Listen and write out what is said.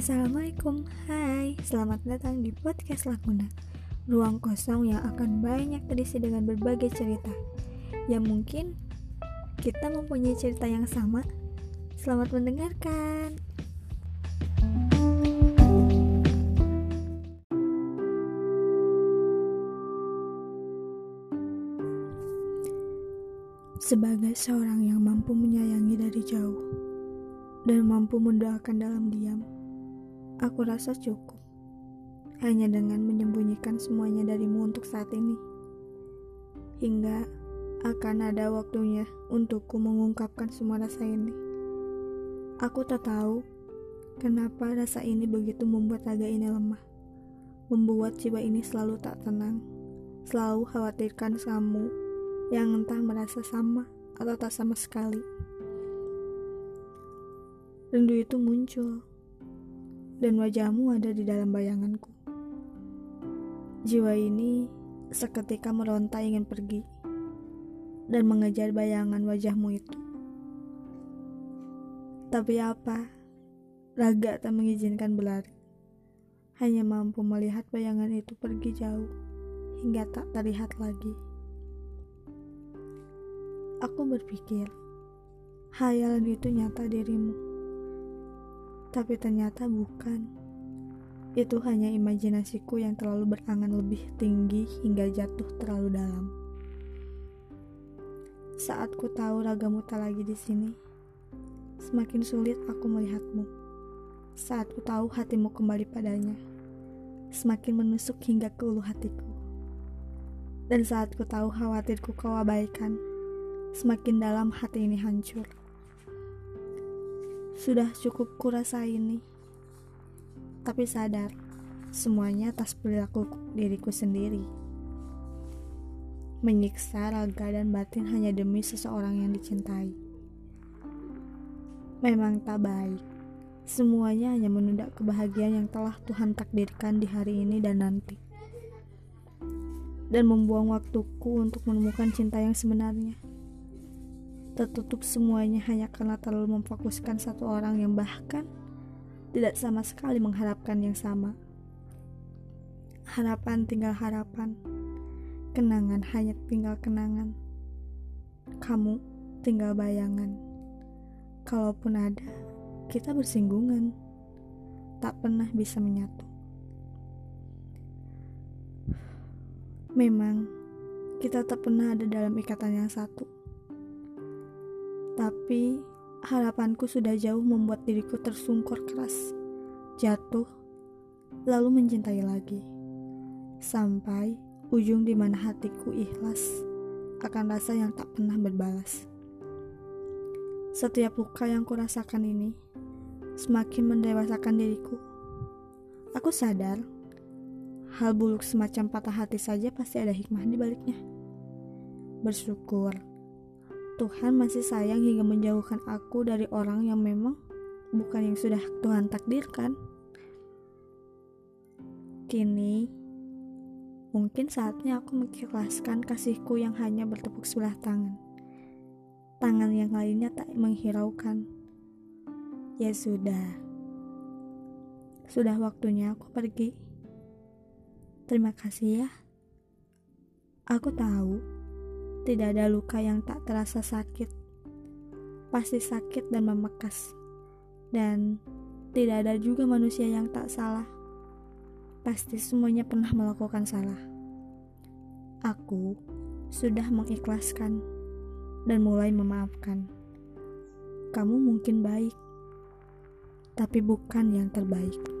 Assalamualaikum, hai Selamat datang di Podcast Lakuna. Ruang kosong yang akan banyak terisi dengan berbagai cerita. Yang mungkin kita mempunyai cerita yang sama. Selamat mendengarkan. Sebagai seorang yang mampu menyayangi dari jauh dan mampu mendoakan dalam diam, aku rasa cukup. Hanya dengan menyembunyikan semuanya darimu untuk saat ini. Hingga akan ada waktunya untukku mengungkapkan semua rasa ini. Aku tak tahu kenapa rasa ini begitu membuat raga ini lemah. Membuat jiwa ini selalu tak tenang. Selalu khawatirkan kamu yang entah merasa sama atau tak sama sekali. Rindu itu muncul, dan wajahmu ada di dalam bayanganku. Jiwa ini seketika meronta ingin pergi, dan mengejar bayangan wajahmu itu. Tapi apa? Raga tak mengizinkan berlari. Hanya mampu melihat bayangan itu pergi jauh, hingga tak terlihat lagi. Aku berpikir, hayalan itu nyata dirimu. Tapi ternyata bukan. Itu hanya imajinasiku yang terlalu berangan lebih tinggi hingga jatuh terlalu dalam. Saat ku tahu ragamu tak lagi di sini, semakin sulit aku melihatmu. Saat ku tahu hatimu kembali padanya, semakin menusuk hingga ke ulu hatiku. Dan saat ku tahu khawatirku kau abaikan, semakin dalam hati ini hancur. Sudah cukup kurasa ini, tapi sadar semuanya atas perilaku diriku sendiri. Menyiksa raga dan batin hanya demi seseorang yang dicintai. Memang tak baik. Semuanya hanya menunda kebahagiaan yang telah Tuhan takdirkan di hari ini dan nanti. Dan membuang waktuku untuk menemukan cinta yang sebenarnya tertutup semuanya hanya karena terlalu memfokuskan satu orang yang bahkan tidak sama sekali mengharapkan yang sama. Harapan tinggal harapan, kenangan hanya tinggal kenangan. Kamu tinggal bayangan. Kalaupun ada, kita bersinggungan, tak pernah bisa menyatu. Memang, kita tak pernah ada dalam ikatan yang satu tapi harapanku sudah jauh membuat diriku tersungkur keras, jatuh, lalu mencintai lagi. Sampai ujung di mana hatiku ikhlas akan rasa yang tak pernah berbalas. Setiap luka yang kurasakan ini semakin mendewasakan diriku. Aku sadar hal buruk semacam patah hati saja pasti ada hikmah di baliknya. Bersyukur Tuhan masih sayang hingga menjauhkan aku dari orang yang memang bukan yang sudah Tuhan takdirkan. Kini, mungkin saatnya aku mengikhlaskan kasihku yang hanya bertepuk sebelah tangan. Tangan yang lainnya tak menghiraukan. Ya sudah. Sudah waktunya aku pergi. Terima kasih ya. Aku tahu tidak ada luka yang tak terasa sakit. Pasti sakit dan membekas. Dan tidak ada juga manusia yang tak salah. Pasti semuanya pernah melakukan salah. Aku sudah mengikhlaskan dan mulai memaafkan. Kamu mungkin baik, tapi bukan yang terbaik.